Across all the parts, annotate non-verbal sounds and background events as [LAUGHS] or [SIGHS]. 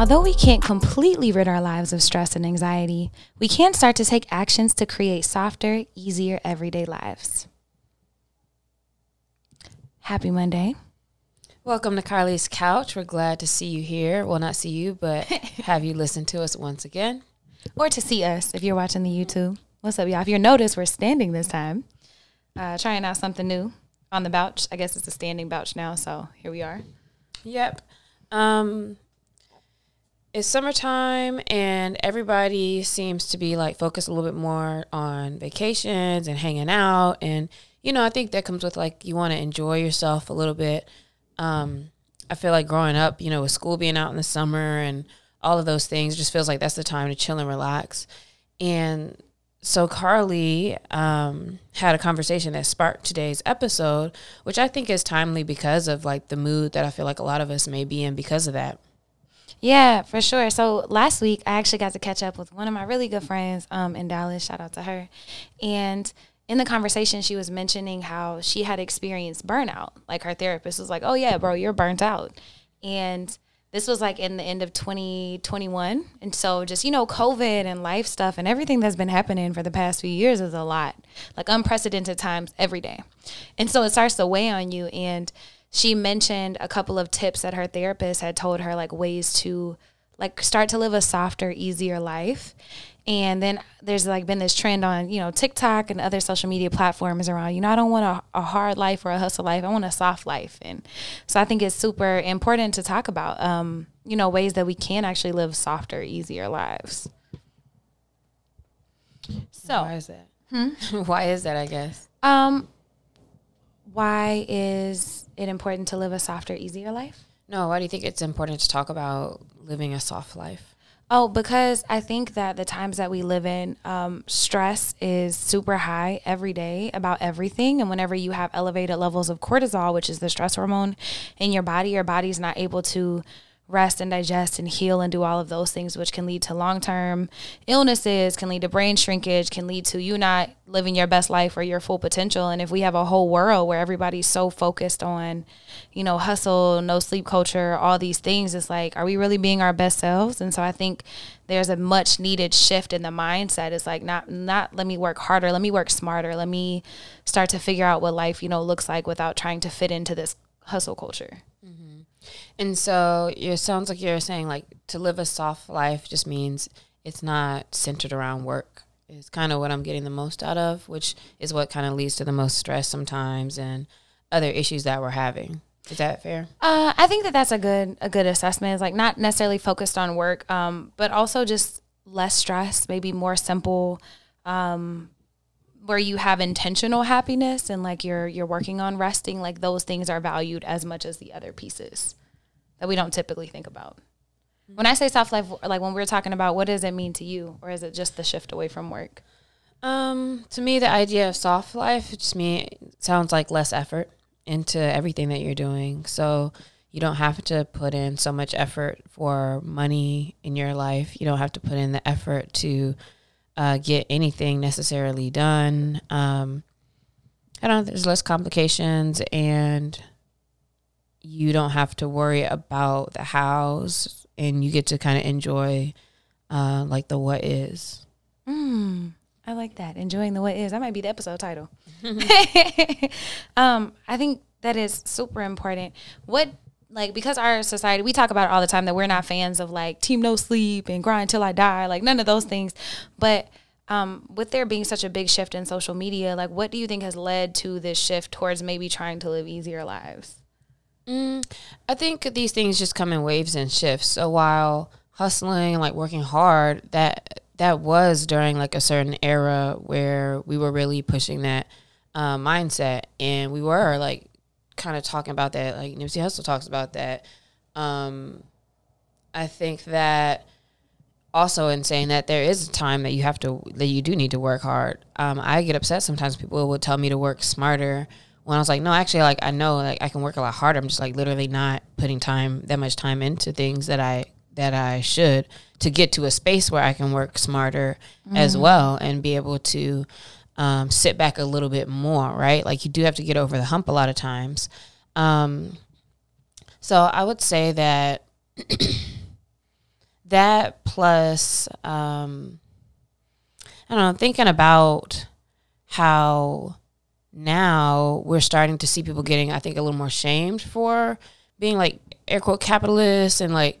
Although we can't completely rid our lives of stress and anxiety, we can start to take actions to create softer, easier everyday lives. Happy Monday. Welcome to Carly's Couch. We're glad to see you here. Well, not see you, but [LAUGHS] have you listen to us once again. Or to see us if you're watching the YouTube. What's up, y'all? If you notice, we're standing this time, uh, trying out something new on the couch. I guess it's a standing couch now, so here we are. Yep. Um, it's summertime and everybody seems to be like focused a little bit more on vacations and hanging out. And you know i think that comes with like you want to enjoy yourself a little bit. Um, i feel like growing up you know with school being out in the summer and all of those things just feels like that's the time to chill and relax. And so carly um, had a conversation that sparked today's episode which i think is timely because of like the mood that i feel like a lot of us may be in because of that Yeah, for sure. So last week, I actually got to catch up with one of my really good friends um, in Dallas. Shout out to her. And in the conversation, she was mentioning how she had experienced burnout. Like her therapist was like, "Oh yeah, bro, you're burnt out," and this was like in the end of 2021 and so just you know covid and life stuff and everything that's been happening for the past few years is a lot like unprecedented times every day and so it starts to weigh on you and she mentioned a couple of tips that her therapist had told her like ways to like start to live a softer easier life. And then there's like been this trend on you know tiktok and other social media platforms around you know i don't want a, a hard life or a hustle life. I want a soft life. And so i think it's super important to talk about um, you know ways that we can actually live softer easier lives. So why is that? Hmm? [LAUGHS] why is that i guess? Um why is it important to live a softer easier life No, why do you think it's important to talk about living a soft life? Oh, because I think that the times that we live in, um, stress is super high every day about everything. And whenever you have elevated levels of cortisol, which is the stress hormone in your body, your body's not able to rest and digest and heal and do all of those things, which can lead to long term illnesses, can lead to brain shrinkage, can lead to you not living your best life or your full potential. And if we have a whole world where everybody's so focused on, you know, hustle, no sleep culture, all these things, it's like, are we really being our best selves? And so I think there's a much needed shift in the mindset. It's like not not let me work harder, let me work smarter, let me start to figure out what life, you know, looks like without trying to fit into this hustle culture. And so it sounds like you're saying like to live a soft life just means it's not centered around work. It's kind of what I'm getting the most out of, which is what kind of leads to the most stress sometimes and other issues that we're having. Is that fair? Uh, I think that that's a good a good assessment. It's like not necessarily focused on work, um, but also just less stress, maybe more simple, um, where you have intentional happiness and like you're you're working on resting. Like those things are valued as much as the other pieces that we don't typically think about. When I say soft life, like when we're talking about, what does it mean to you, or is it just the shift away from work? Um, to me, the idea of soft life just me sounds like less effort into everything that you're doing. So you don't have to put in so much effort for money in your life. You don't have to put in the effort to uh, get anything necessarily done. Um, I don't know. There's less complications, and you don't have to worry about the hows, and you get to kind of enjoy uh, like the what is. Mm, I like that. Enjoying the what is. That might be the episode title. [LAUGHS] [LAUGHS] um, I think that is super important. What like because our society we talk about it all the time that we're not fans of like team no sleep and grind till I die, like none of those things. But um, with there being such a big shift in social media, like what do you think has led to this shift towards maybe trying to live easier lives? Mm, I think these things just come in waves and shifts. So while hustling and like working hard, that that was during like a certain era where we were really pushing that uh, mindset, and we were like kind of talking about that. Like Nipsey Hussle talks about that. Um, I think that also in saying that there is a time that you have to that you do need to work hard. Um, I get upset sometimes. People will tell me to work smarter when I was like, no, actually, like I know like I can work a lot harder. I'm just like literally not putting time that much time into things that I that I should to get to a space where I can work smarter as well and be able to um, sit back a little bit more. Right, like you do have to get over the hump a lot of times. Um, so I would say that [CLEARS THROAT] that plus um I don't know, thinking about how now we're starting to see people getting, I think, a little more shamed for being like air quote capitalists and like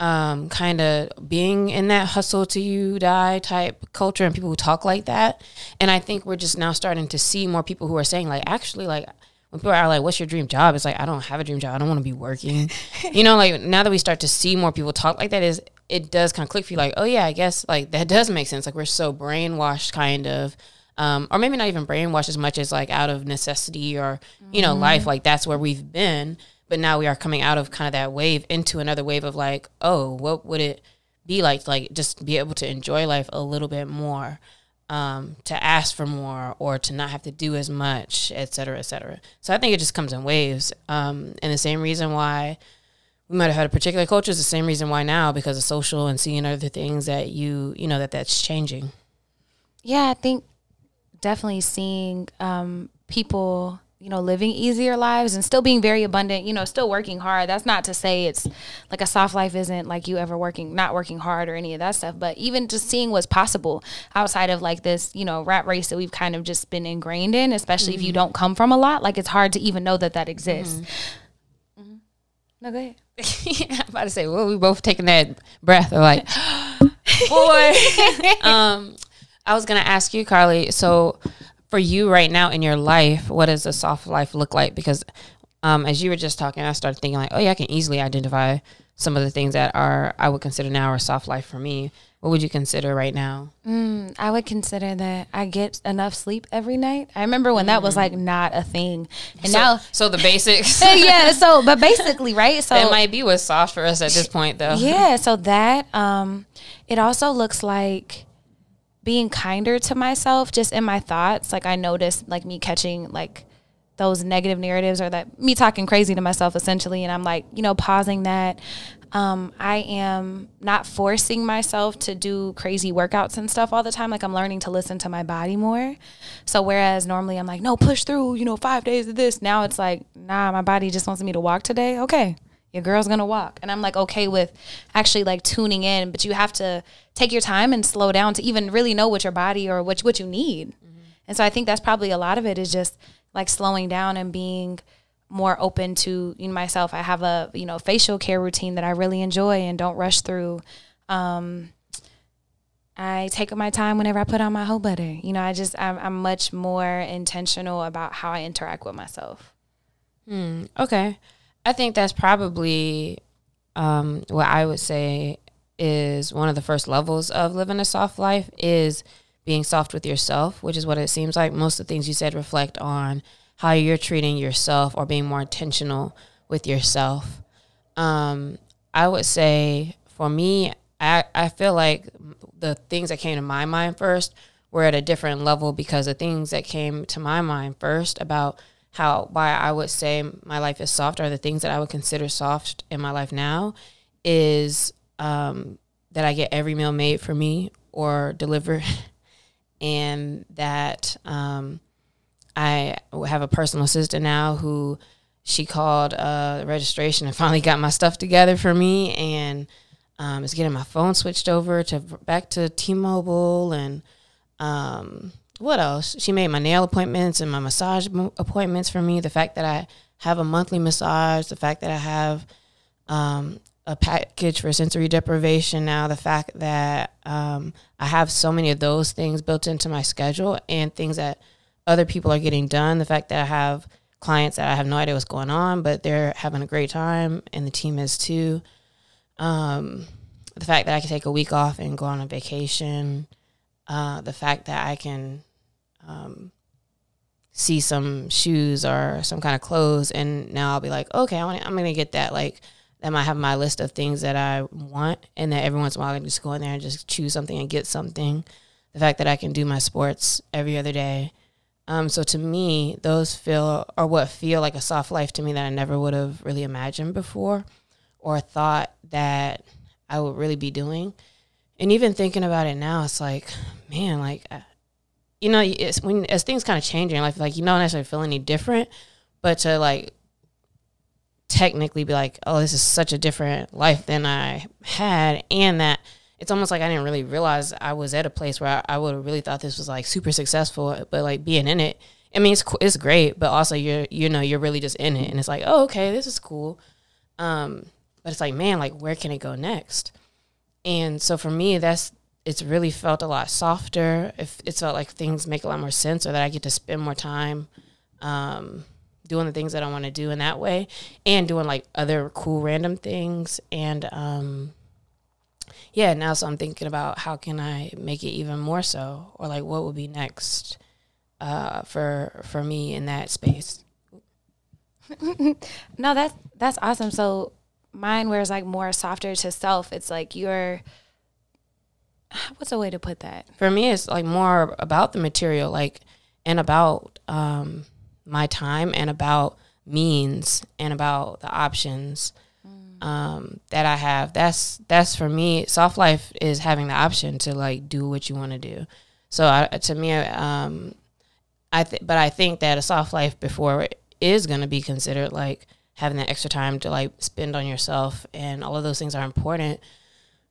um, kind of being in that hustle to you die type culture and people who talk like that. And I think we're just now starting to see more people who are saying like, actually, like when people are like, "What's your dream job?" It's like I don't have a dream job. I don't want to be working. [LAUGHS] you know, like now that we start to see more people talk like that, is it does kind of click for you, like, oh yeah, I guess like that does make sense. Like we're so brainwashed, kind of. Um, or maybe not even brainwashed as much as like out of necessity or you know mm-hmm. life like that's where we've been but now we are coming out of kind of that wave into another wave of like oh what would it be like like just be able to enjoy life a little bit more um, to ask for more or to not have to do as much, et cetera, et cetera. So I think it just comes in waves. Um, and the same reason why we might have had a particular culture is the same reason why now, because of social and seeing other things that you, you know, that that's changing. Yeah, I think definitely seeing um, people you know, living easier lives and still being very abundant, you know, still working hard. That's not to say it's like a soft life isn't like you ever working, not working hard or any of that stuff, but even just seeing what's possible outside of like this, you know, rat race that we've kind of just been ingrained in, especially mm-hmm. if you mm-hmm. don't come from a lot, like it's hard to even know that that exists. Mm-hmm. Mm-hmm. No, go ahead. [LAUGHS] yeah, I'm about to say, well, we both taking that breath of like, [LAUGHS] boy. [LAUGHS] um, I was going to ask you, Carly, so for you right now in your life, what does a soft life look like? Because um, as you were just talking, I started thinking like, oh yeah, I can easily identify some of the things that are I would consider now a soft life for me. What would you consider right now? Mm, I would consider that I get enough sleep every night. I remember when mm. that was like mm. not a thing, and so, now so the basics. [LAUGHS] yeah. [LAUGHS] So, but basically, right? So it might be what's soft for us at this point, though. Yeah. So that um, it also looks like being kinder to myself just in my thoughts. Like I noticed like me catching like those negative narratives or that me talking crazy to myself essentially and I'm like, you know, pausing that. Um, I am not forcing myself to do crazy workouts and stuff all the time. Like I'm learning to listen to my body more. So whereas normally I'm like, no, push through, you know, five days of this. Now it's like, nah, my body just wants me to walk today. Okay your girl's gonna walk and i'm like okay with actually like tuning in but you have to take your time and slow down to even really know what your body or what, what you need mm-hmm. and so i think that's probably a lot of it is just like slowing down and being more open to you know, myself i have a you know facial care routine that i really enjoy and don't rush through um, I take my time whenever I put on my whole butter. You know, I just I'm, I'm much more intentional about how I interact with myself. Hmm. Okay. I think that's probably um, what I would say is one of the first levels of living a soft life is being soft with yourself, which is what it seems like most of the things you said reflect on how you're treating yourself or being more intentional with yourself. Um, I would say for me, I, I feel like the things that came to my mind first were at a different level because the things that came to my mind first about how why I would say my life is soft or the things that I would consider soft in my life now is um, that I get every meal made for me or delivered, [LAUGHS] and that um, I have a personal assistant now who she called uh, registration and [LAUGHS] finally got my stuff together for me and um, is getting my phone switched over to back to T-Mobile and um, what else? She made my nail appointments and my massage appointments for me. The fact that I have a monthly massage, the fact that I have um, a package for sensory deprivation now, the fact that um, I have so many of those things built into my schedule and things that other people are getting done, the fact that I have clients that I have no idea what's going on, but they're having a great time and the team is too. Um, the fact that I can take a week off and go on a vacation, uh, the fact that I can um, see some shoes or some kind of clothes, and now I'll be like, okay, I want, I'm gonna get that. Like that might have my list of things that I want, and that every once in a while I can just go in there and just choose something and get something. The fact that I can do my sports every other day. Um, so to me, those feel or what feel like a soft life to me that I never would have really imagined before, or thought that I would really be doing. And even thinking about it now, it's like, man, like you know, it's when as things kind of change in your life, like you don't necessarily feel any different, but to like technically be like, oh, this is such a different life than I had, and that it's almost like I didn't really realize I was at a place where I, I would have really thought this was like super successful, but like being in it, I mean, it's it's great, but also you're you know you're really just in it, and it's like, oh, okay, this is cool. Um, but it's like, man, like where can it go next? And so for me, that's it's really felt a lot softer. If it's felt like things make a lot more sense, or that I get to spend more time um, doing the things that I want to do in that way, and doing like other cool random things. And um, yeah, now so I'm thinking about how can I make it even more so, or like what would be next uh, for for me in that space. [LAUGHS] no, that's that's awesome. So mine wears like more softer to self. It's like you're [SIGHS] what's a way to put that? For me it's like more about the material, like and about um my time and about means and about the options mm. um that I have. That's that's for me soft life is having the option to like do what you want to do. So I, to me um I th- but I think that a soft life before is going to be considered like having that extra time to like spend on yourself and all of those things are important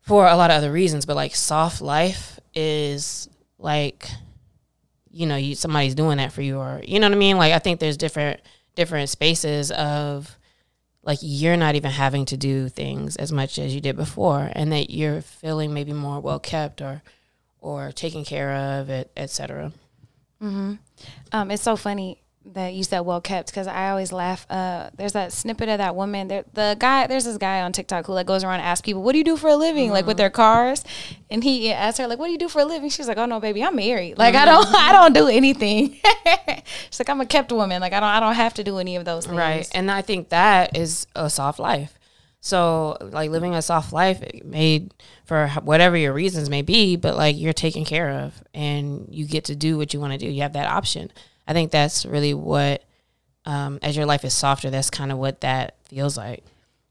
for a lot of other reasons but like soft life is like you know you somebody's doing that for you or you know what I mean? Like I think there's different different spaces of like you're not even having to do things as much as you did before and that you're feeling maybe more well kept or or taken care of it etc mm-hmm. Um, it's so funny that you said well kept because I always laugh. Uh, there's that snippet of that woman. There, the guy, there's this guy on TikTok who like goes around and asks people, "What do you do for a living?" Mm-hmm. Like with their cars, and he asked her like, "What do you do for a living?" She's like, "Oh no, baby, I'm married. Like mm-hmm. I don't, [LAUGHS] I don't do anything." [LAUGHS] She's like, "I'm a kept woman. Like I don't, I don't have to do any of those things." Right, and I think that is a soft life. So like living a soft life made for whatever your reasons may be, but like you're taken care of and you get to do what you want to do. You have that option. I think that's really what um, as your life is softer, that's kind of what that feels like.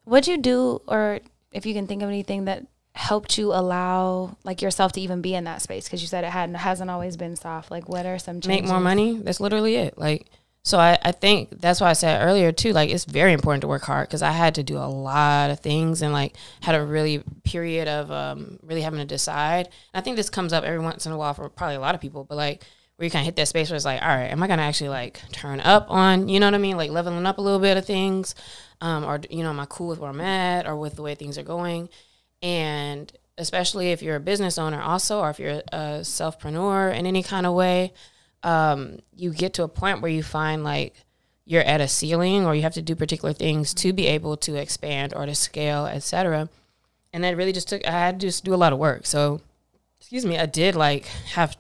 What'd you do or if you can think of anything that helped you allow like yourself to even be in that space because you said it hadn't hasn't always been soft like what are some changes? make more money that's literally it like so I, I think that's why I said earlier too, like it's very important to work hard because I had to do a lot of things and like had a really period of um, really having to decide. And I think this comes up every once in a while for probably a lot of people, but like where you kind of hit that space where it's like, all right, am I gonna actually like turn up on, you know what I mean, like leveling up a little bit of things, um, or you know, am I cool with where I'm at or with the way things are going, and especially if you're a business owner also, or if you're a selfpreneur in any kind of way um, you get to a point where you find like you're at a ceiling or you have to do particular things to be able to expand or to scale, etc. And that really just took I had to just do a lot of work. So excuse me, I did like have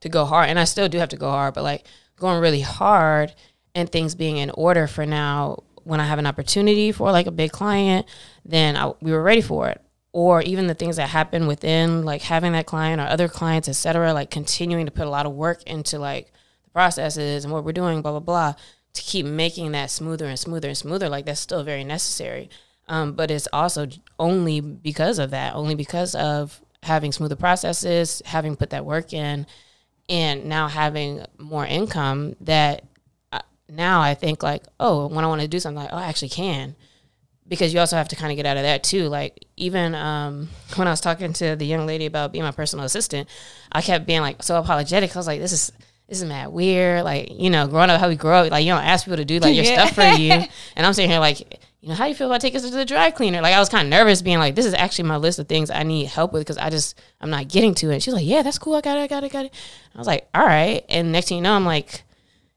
to go hard and I still do have to go hard, but like going really hard and things being in order for now when I have an opportunity for like a big client, then I, we were ready for it or even the things that happen within like having that client or other clients, etc. Like continuing to put a lot of work into like the processes and what we're doing, blah blah blah, to keep making that smoother and smoother and smoother. Like that's still very necessary. Um, but it's also only because of that, only because of having smoother processes, having put that work in, and now having more income that uh, now I think like, oh, when I want to do something, like, oh, I actually can because you also have to kind of get out of that too. Like even um, [LAUGHS] when I was talking to the young lady about being my personal assistant, I kept being like so apologetic. I was like, this is this is mad weird. Like you know, growing up how we grow up, like you don't ask people to do like your [LAUGHS] yeah. stuff for you. And I'm sitting here like, you know, how do you feel about taking this to the dry cleaner? Like I was kind of nervous, being like, this is actually my list of things I need help with because I just I'm not getting to it. she's like, yeah, that's cool. I got it. I got it. Got it. I was like, all right. And next thing you know, I'm like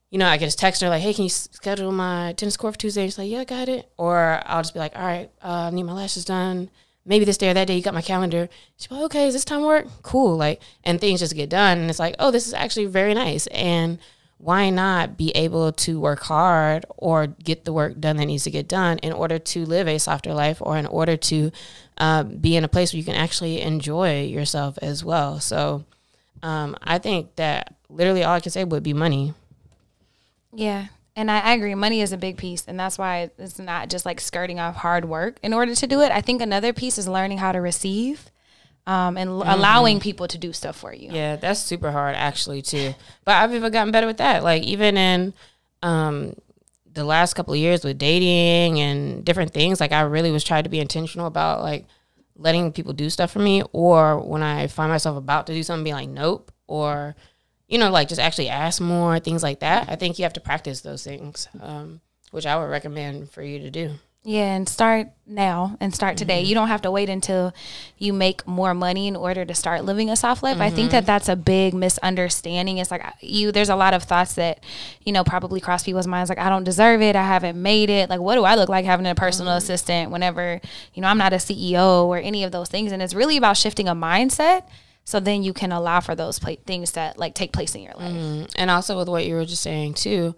you know, I can just text her like, "Hey, can you schedule my tennis court for Tuesday?" And She's like, "Yeah, I got it." Or I'll just be like, "All right, uh, I need my lashes done. Maybe this day or that day. You got my calendar." She's like, "Okay, is this time work? Cool." Like, and things just get done, and it's like, "Oh, this is actually very nice." And why not be able to work hard or get the work done that needs to get done in order to live a softer life or in order to uh, be in a place where you can actually enjoy yourself as well? So, um, I think that literally all I can say would be money. Yeah. And I, I, agree. Money is a big piece. And that's why it's not just like skirting off hard work in order to do it. I think another piece is learning how to receive um, and mm-hmm. allowing people to do stuff for you. Yeah, that's super hard actually, too. But I've even gotten better with that. Like, even in, um, the last couple of years with dating and different things, like I really was trying to be intentional about like letting people do stuff for me, or when I find myself about to do something, be like, nope, or you know, like just actually ask more, things like that. I think you have to practice those things, um, which I would recommend for you to do. Yeah, and start now and start today. Mm-hmm. You don't have to wait until you make more money in order to start living a soft life. I think that mm-hmm. that's a big misunderstanding. It's like you there's a lot of thoughts that, you know, probably cross people's minds like I don't deserve it. I haven't made it. Like what do I look like having a personal mm-hmm. assistant whenever, you know, I'm not a CEO or any of those things and it's really about shifting a mindset so then you can allow for those pla- things that like take place in your life. Mm-hmm. And also with what you were just saying too,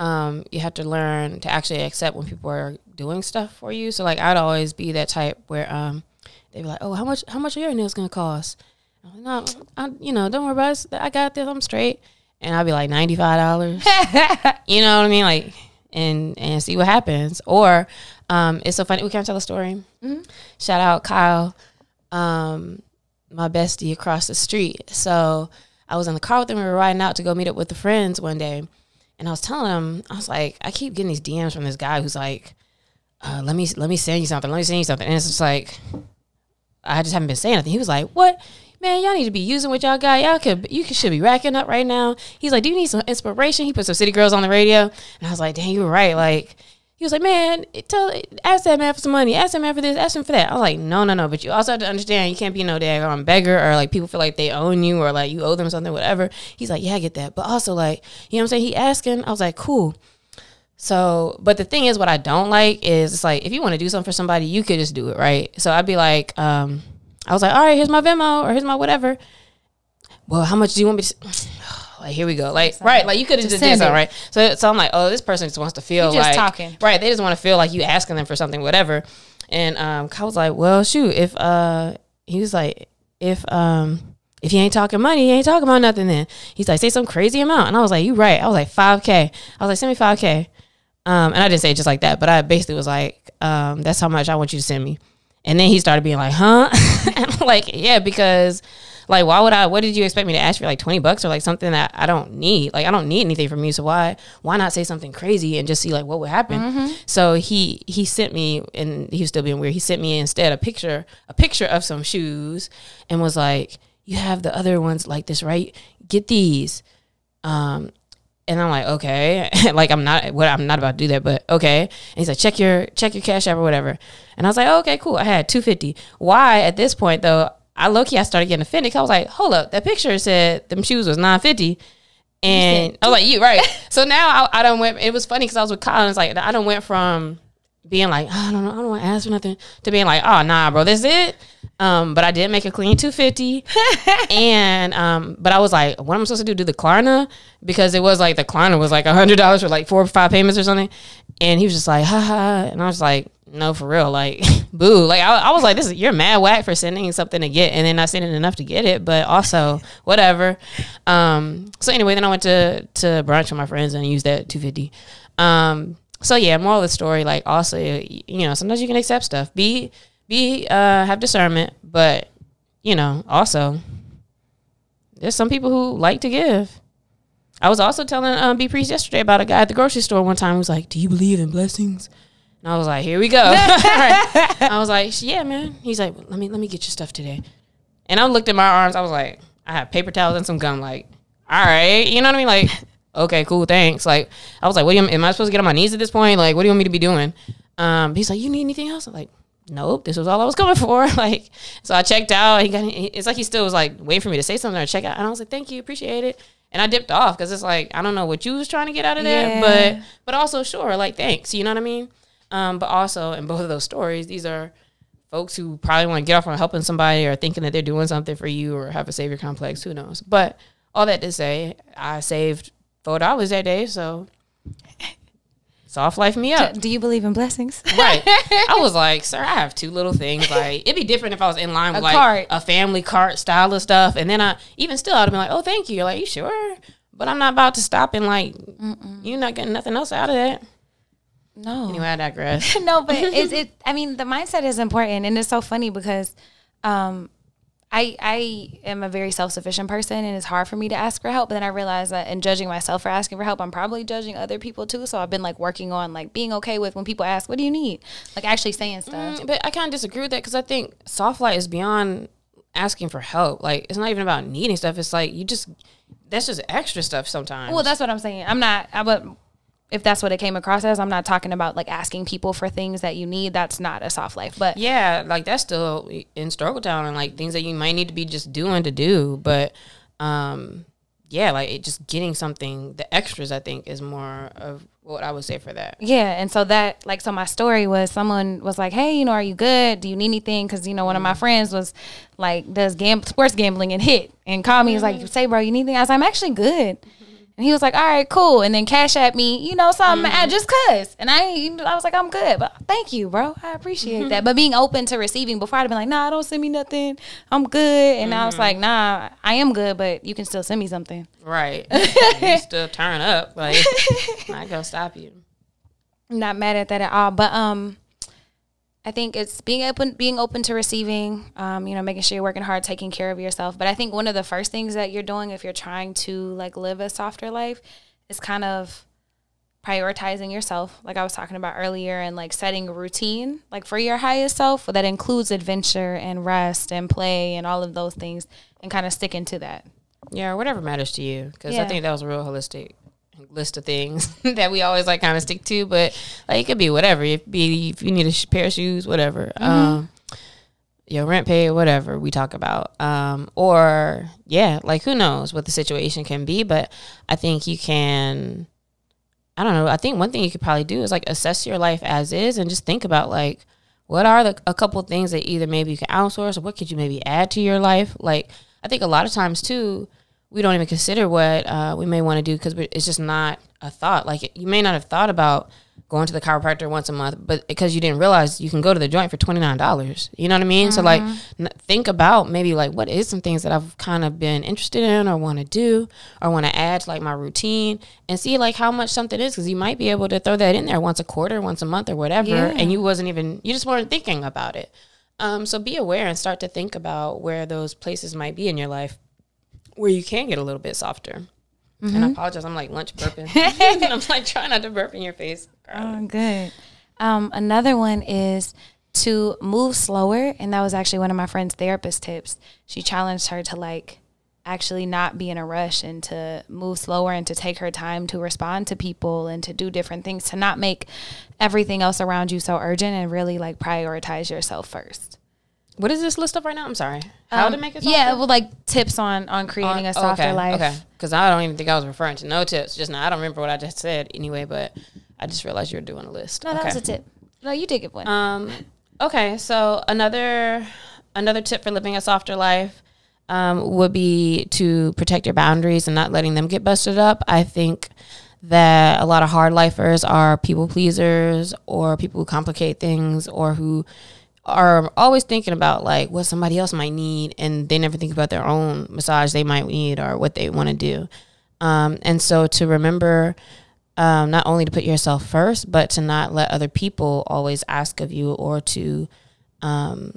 um, you have to learn to actually accept when people are doing stuff for you. So like I'd always be that type where um, they'd be like, "Oh, how much? How much are your nails gonna cost?" I'm like, no, I, you know, don't worry about it. I got this. I'm straight. And I'd be like ninety five dollars. [LAUGHS] you know what I mean? Like, and and see what happens. Or um, it's so funny. We can't tell a story. Shout out Kyle, um, my bestie across the street. So I was in the car with him. We were riding out to go meet up with the friends one day, and I was telling him, I was like, I keep getting these DMs from this guy who's like, uh, let me let me send you something. Let me send you something. And it's just like, I just haven't been saying anything. He was like, what? Man, y'all need to be using what y'all got. Y'all could, you could, should be racking up right now. He's like, do you need some inspiration? He put some City Girls on the radio, and I was like, dang, you were right. Like, he was like, man, tell, ask that man for some money. Ask that man for this. Ask him for that. I was like, no, no, no. But you also have to understand, you can't be no daggone beggar or like people feel like they own you or like you owe them something, whatever. He's like, yeah, I get that. But also like, you know what I'm saying? He asking. I was like, cool. So, but the thing is, what I don't like is it's like if you want to do something for somebody, you could just do it, right? So I'd be like, um, I was like, all right, here's my Venmo or here's my whatever. Well, how much do you want me to? Like here we go, like right, like you could have just, Just did something, right? So, so I'm like, oh, this person just wants to feel like talking. right? They just want to feel like you asking them for something, whatever. And um, Kyle was like, well, shoot, if uh, he was like, if um, if he ain't talking money, he ain't talking about nothing. Then he's like, say some crazy amount, and I was like, you right. I was like, five k. I was like, send me five k. Um, and I didn't say it just like that, but I basically was like, um, that's how much I want you to send me. And then he started being like, huh? [LAUGHS] and I'm like, yeah, because like, why would I, what did you expect me to ask for like 20 bucks or like something that I don't need? Like, I don't need anything from you. So why, why not say something crazy and just see like what would happen? So he, he sent me and he was still being weird. He sent me instead a picture, a picture of some shoes and was like, you have the other ones like this, right? Get these. Um, and I'm like, okay, [LAUGHS] like I'm not, what I'm not about to do that, but okay. And he's like, check your check your cash app or whatever. And I was like, oh, okay, cool. I had 250. Why at this point though? I low key I started getting offended. I was like, hold up, that picture said them shoes was 950. And I was like, you right. [LAUGHS] so now I, I don't went. It was funny because I was with Colin. It's like I don't went from being like, oh, I don't know, I don't want to ask for nothing, to being like, oh, nah, bro, this it. Um, but I did make a clean 250. [LAUGHS] and, um, but I was like, what am I supposed to do? Do the Klarna? Because it was like, the Klarna was like a $100 for like four or five payments or something. And he was just like, ha ha. And I was like, no, for real. Like, [LAUGHS] boo. Like, I, I was like, this is, you're mad whack for sending something to get and then not sending enough to get it. But also, whatever. Um, so anyway, then I went to, to brunch with my friends and used that 250. Um, so yeah, moral of the story, like also, you know, sometimes you can accept stuff. Be be uh have discernment, but you know, also there's some people who like to give. I was also telling um B Priest yesterday about a guy at the grocery store one time who was like, Do you believe in blessings? And I was like, Here we go. Right. [LAUGHS] [LAUGHS] I was like, Yeah, man. He's like, Let me let me get your stuff today. And I looked at my arms, I was like, I have paper towels and some gum, like, all right, you know what I mean? Like, [LAUGHS] okay, cool, thanks. Like, I was like, what do you, am I supposed to get on my knees at this point? Like, what do you want me to be doing? Um, he's like, you need anything else? I'm like, nope, this was all I was coming for. Like, so I checked out. He got, it's like he still was like waiting for me to say something or check out. And I was like, thank you, appreciate it. And I dipped off because it's like, I don't know what you was trying to get out of that, Yeah. but, but also sure, like, thanks, you know what I mean? Um, but also in both of those stories, these are folks who probably want to get off on helping somebody or thinking that they're doing something for you or have a savior complex. Who knows? But all that to say, I saved four dollars that day, so [LAUGHS] soft life me up. Do you believe in blessings? right. I was [LAUGHS] like, sir, I have two little things. Like it'd be different if I was in line with A like cart. a family cart style of stuff, and then I even still I'd have been like, oh, thank you. You're like, you sure? But I'm not about to stop and like, you're not getting nothing else out of that. No. Anyway, I digress. [LAUGHS] no, but [LAUGHS] it's it. I mean, the mindset is important, and it's so funny because, um, I I am a very self sufficient person, and it's hard for me to ask for help. But then I realize that in judging myself for asking for help, I'm probably judging other people too. So I've been like working on like being okay with when people ask, "What do you need?" Like actually saying stuff. Mm, but I kind of disagree with that because I think soft light is beyond asking for help. Like it's not even about needing stuff. It's like you just that's just extra stuff sometimes. Well, that's what I'm saying. I'm not. I would if that's what it came across as. I'm not talking about like asking people for things that you need. That's not a soft life. But yeah, like that's still in struggle town and like things that you might need to be just doing to do. But um, yeah, like it just getting something. The extras, I think, is more of what I would say for that. Yeah, and so that like so my story was someone was like, "Hey, you know, are you good? Do you need anything?" Because you know one of my mm-hmm. friends was like does gam- sports gambling and hit and called me. He's like, mm-hmm. "Say, bro, you need anything?" I was like, "I'm actually good." Mm-hmm. And he was like, "All right, cool." And then cash at me, you know, something mm-hmm. just cause. And I, I was like, "I'm good," but thank you, bro. I appreciate mm-hmm. that. But being open to receiving before I'd have been like, "Nah, don't send me nothing. I'm good." And mm-hmm. I was like, mm-hmm. "Nah, I am good, but you can still send me something." Right. [LAUGHS] you still turn up. Like I go stop you. I'm not mad at that at all. But um, I think it's being open, being open to receiving. Um, you know, making sure you're working hard, taking care of yourself. But I think one of the first things that you're doing if you're trying to like live a softer life is kind of prioritizing yourself, like I was talking about earlier, and like setting a routine, like for your highest self that includes adventure and rest and play and all of those things, and kind of sticking to that. Yeah, whatever matters to you, because yeah. I think that was real holistic list of things [LAUGHS] that we always like kind of stick to, but like it could be whatever. If be if you need a pair of shoes, whatever. Mm-hmm. Um, your rent pay, whatever we talk about. Um, or yeah, like who knows what the situation can be, but I think you can. I don't know. I think one thing you could probably do is like assess your life as is and just think about like what are the a couple things that either maybe you can outsource or what could you maybe add to your life. Like I think a lot of times too we don't even consider what uh, we may want to do because it's just not a thought. Like you may not have thought about going to the chiropractor once a month, but because you didn't realize you can go to the joint for twenty nine dollars. You know what I mean? Mm-hmm. So like, mm-hmm. n- think about maybe like what is some things that I've kind of been interested in or want to do or want to add to like my routine and see like how much something is because you might be able to throw that in there once a quarter, once a month, or whatever, yeah. and you wasn't even you just weren't thinking about it. Um, so be aware and start to think about where those places might be in your life where you can get a little bit softer. Mm-hmm. And I mm-hmm. apologize, I'm like lunch burping. [LAUGHS] and I'm like trying not to burp in your face. Girl. Oh, good. Um, another one is to move slower, and that was actually one of my friend's therapist tips. She challenged her to like actually not be in a rush and to move slower and to take her time to respond to people and to do different things to not make everything else around you so urgent and really like prioritize yourself first. What is this list of right now? I'm sorry. How um, to make it? Softer? Yeah, well, like tips on on creating a softer okay, life. Okay, because I don't even think I was referring to no tips just now. I don't remember what I just said anyway, but I just realized you were doing a list. No, that was a tip. No, you did give one. Um, okay, so another another tip for living a softer life um, would be to protect your boundaries and not letting them get busted up. I think that a lot of hard lifers are people pleasers or people who complicate things or who are always thinking about like what somebody else might need and they never think about their own massage they might need or what they want to do. Um, and so to remember um, not only to put yourself first but to not let other people always ask of you or to um,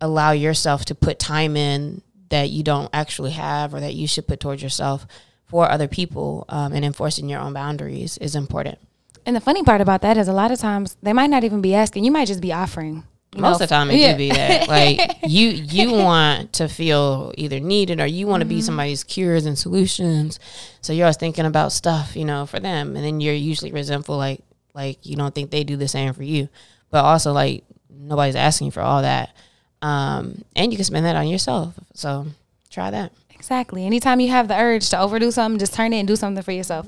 allow yourself to put time in that you don't actually have or that you should put towards yourself for other people um, and enforcing your own boundaries is important. And the funny part about that is a lot of times they might not even be asking. You might just be offering most of the time it yeah. be [LAUGHS] that. Like you you want to feel either needed or you want to mm-hmm. be somebody's cures and solutions. So you're always thinking about stuff, you know, for them. And then you're usually resentful like like you don't think they do the same for you. But also like nobody's asking for all that. Um, and you can spend that on yourself. So try that. Exactly. Anytime you have the urge to overdo something, just turn it and do something for yourself.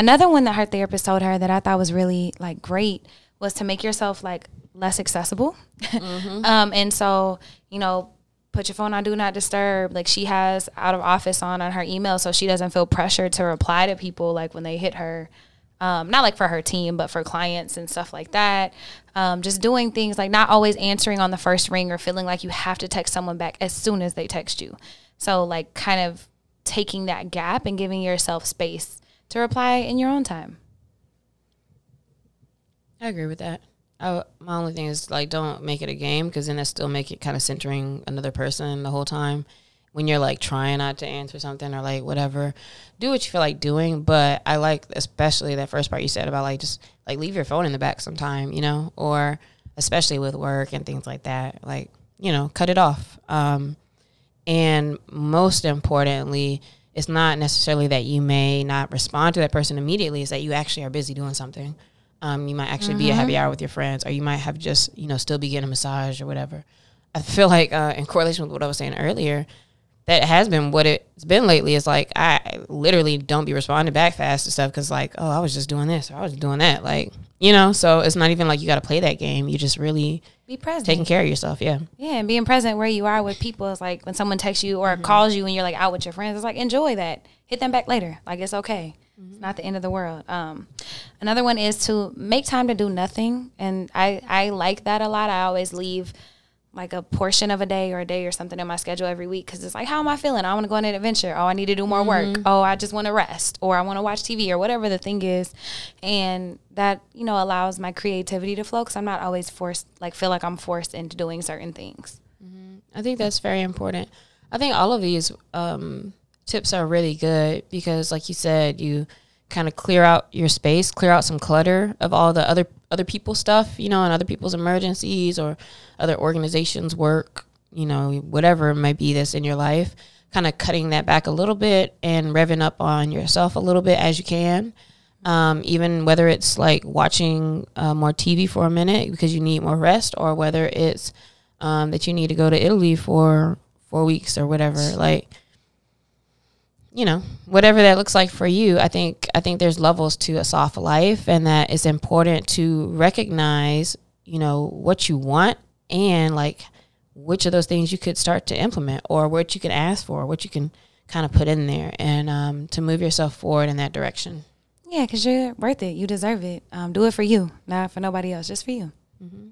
Another one that her therapist told her that I thought was really like great was to make yourself like less accessible. Mm-hmm. [LAUGHS] um, and so, you know, put your phone on do not disturb. Like she has out of office on on her email so she doesn't feel pressured to reply to people like when they hit her. Um, not like for her team, but for clients and stuff like that. Um, just doing things like not always answering on the first ring or feeling like you have to text someone back as soon as they text you. So, like, kind of taking that gap and giving yourself space to reply in your own time. I agree with that. I, my only thing is like don't make it a game because then that still make it kind of centering another person the whole time. When you're like trying not to answer something or like whatever, do what you feel like doing. But I like especially that first part you said about like just like leave your phone in the back sometime, you know, or especially with work and things like that. Like you know, cut it off. Um, and most importantly, it's not necessarily that you may not respond to that person immediately. It's that you actually are busy doing something. Um, you might actually mm-hmm. be a happy hour with your friends, or you might have just you know still be getting a massage or whatever. I feel like uh, in correlation with what I was saying earlier, that has been what it's been lately. Is like I literally don't be responding back fast to stuff because like oh I was just doing this or I was doing that like you know so it's not even like you got to play that game. You just really be present, taking care of yourself. Yeah, yeah, and being present where you are with people is like when someone texts you or mm-hmm. calls you and you're like out with your friends. It's like enjoy that. Hit them back later. Like it's okay. It's not the end of the world. Um, another one is to make time to do nothing, and I I like that a lot. I always leave like a portion of a day or a day or something in my schedule every week because it's like, how am I feeling? I want to go on an adventure. Oh, I need to do more mm-hmm. work. Oh, I just want to rest, or I want to watch TV, or whatever the thing is, and that you know allows my creativity to flow because I'm not always forced, like feel like I'm forced into doing certain things. Mm-hmm. I think that's very important. I think all of these um, tips are really good because, like you said, you kind of clear out your space, clear out some clutter of all the other other people's stuff, you know, and other people's emergencies or other organizations' work, you know, whatever it might be that's in your life. Kind of cutting that back a little bit and revving up on yourself a little bit as you can. Um, even whether it's like watching uh, more TV for a minute because you need more rest, or whether it's um, that you need to go to Italy for four weeks or whatever. Like you know whatever that looks like for you i think i think there's levels to a soft life and that it's important to recognize you know what you want and like which of those things you could start to implement or what you can ask for what you can kind of put in there and um, to move yourself forward in that direction. Yeah because you're worth it. You deserve it. Um, do it for you not for nobody else just for you. Mm-hmm.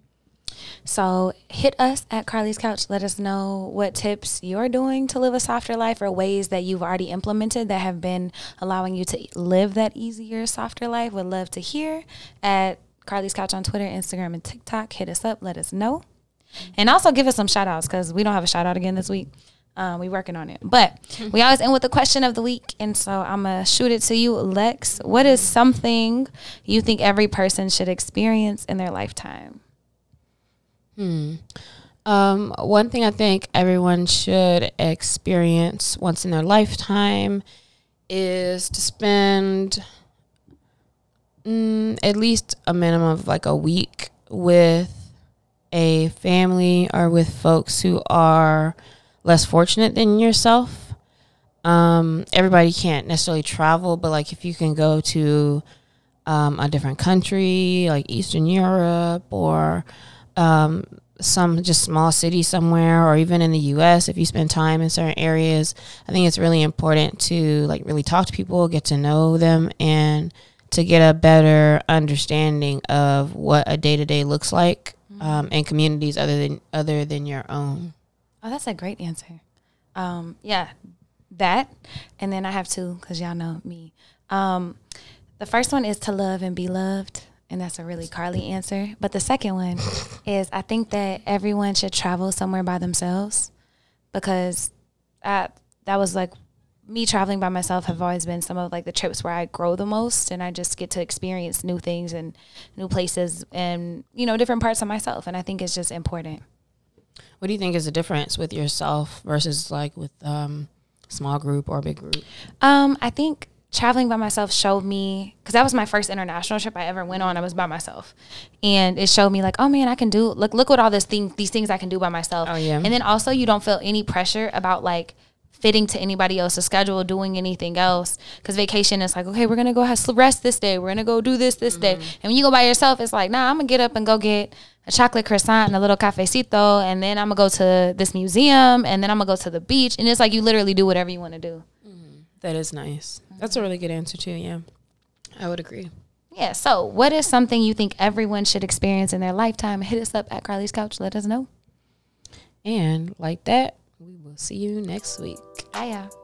So hit us at Carly's Couch. Let us know what tips you're doing to live a softer life or ways that you've already implemented that have been allowing you to live that easier, softer life. Would love to hear at Carly's Couch on Twitter, Instagram, and TikTok. Hit us up. Let us know. And also give us some shout outs because we don't have a shout out again this week. Um, we working on it. But we [LAUGHS] always end with the question of the week. And so I'm going to shoot it to you, Lex. What is something you think every person should experience in their lifetime? Hmm. Um, one thing I think everyone should experience once in their lifetime is to spend mm, at least a minimum of like a week with a family or with folks who are less fortunate than yourself. Um, everybody can't necessarily travel, but like if you can go to um, a different country, like Eastern Europe or um, some just small city somewhere or even in the US if you spend time in certain areas I think it's really important to like really talk to people get to know them and to get a better understanding of what a day-to-day looks like mm-hmm. um, in communities other than other than your own. Oh that's a great answer. Um, yeah that and then I have two because y'all know me. Um, the first one is to love and be loved and that's a really Carly answer. But the second one [LAUGHS] is I think that everyone should travel somewhere by themselves because I, that was like me traveling by myself have always been some of like the trips where I grow the most and I just get to experience new things and new places and you know different parts of myself and I think it's just important. What do you think is the difference with yourself versus like with um small group or big group? Um I think traveling by myself showed me because that was my first international trip I ever went on. I was by myself, and it showed me like, oh man, I can do look look what all this thing these things I can do by myself. Oh yeah. And then also you don't feel any pressure about like fitting to anybody else's schedule, doing anything else. Because vacation is like, okay, we're gonna go have rest this day. We're gonna go do this this mm-hmm. day. And when you go by yourself, it's like, nah, I'm gonna get up and go get a chocolate croissant and a little cafecito, and then I'm gonna go to this museum, and then I'm gonna go to the beach, and it's like you literally do whatever you want to do. That is nice. That's a mm-hmm. really good answer too. Yeah, I would agree. Yeah. So, what is something you think everyone should experience in their lifetime? Hit us up at Carly's Couch. Let us know. And like that, we will see you next week. Bye, y'all.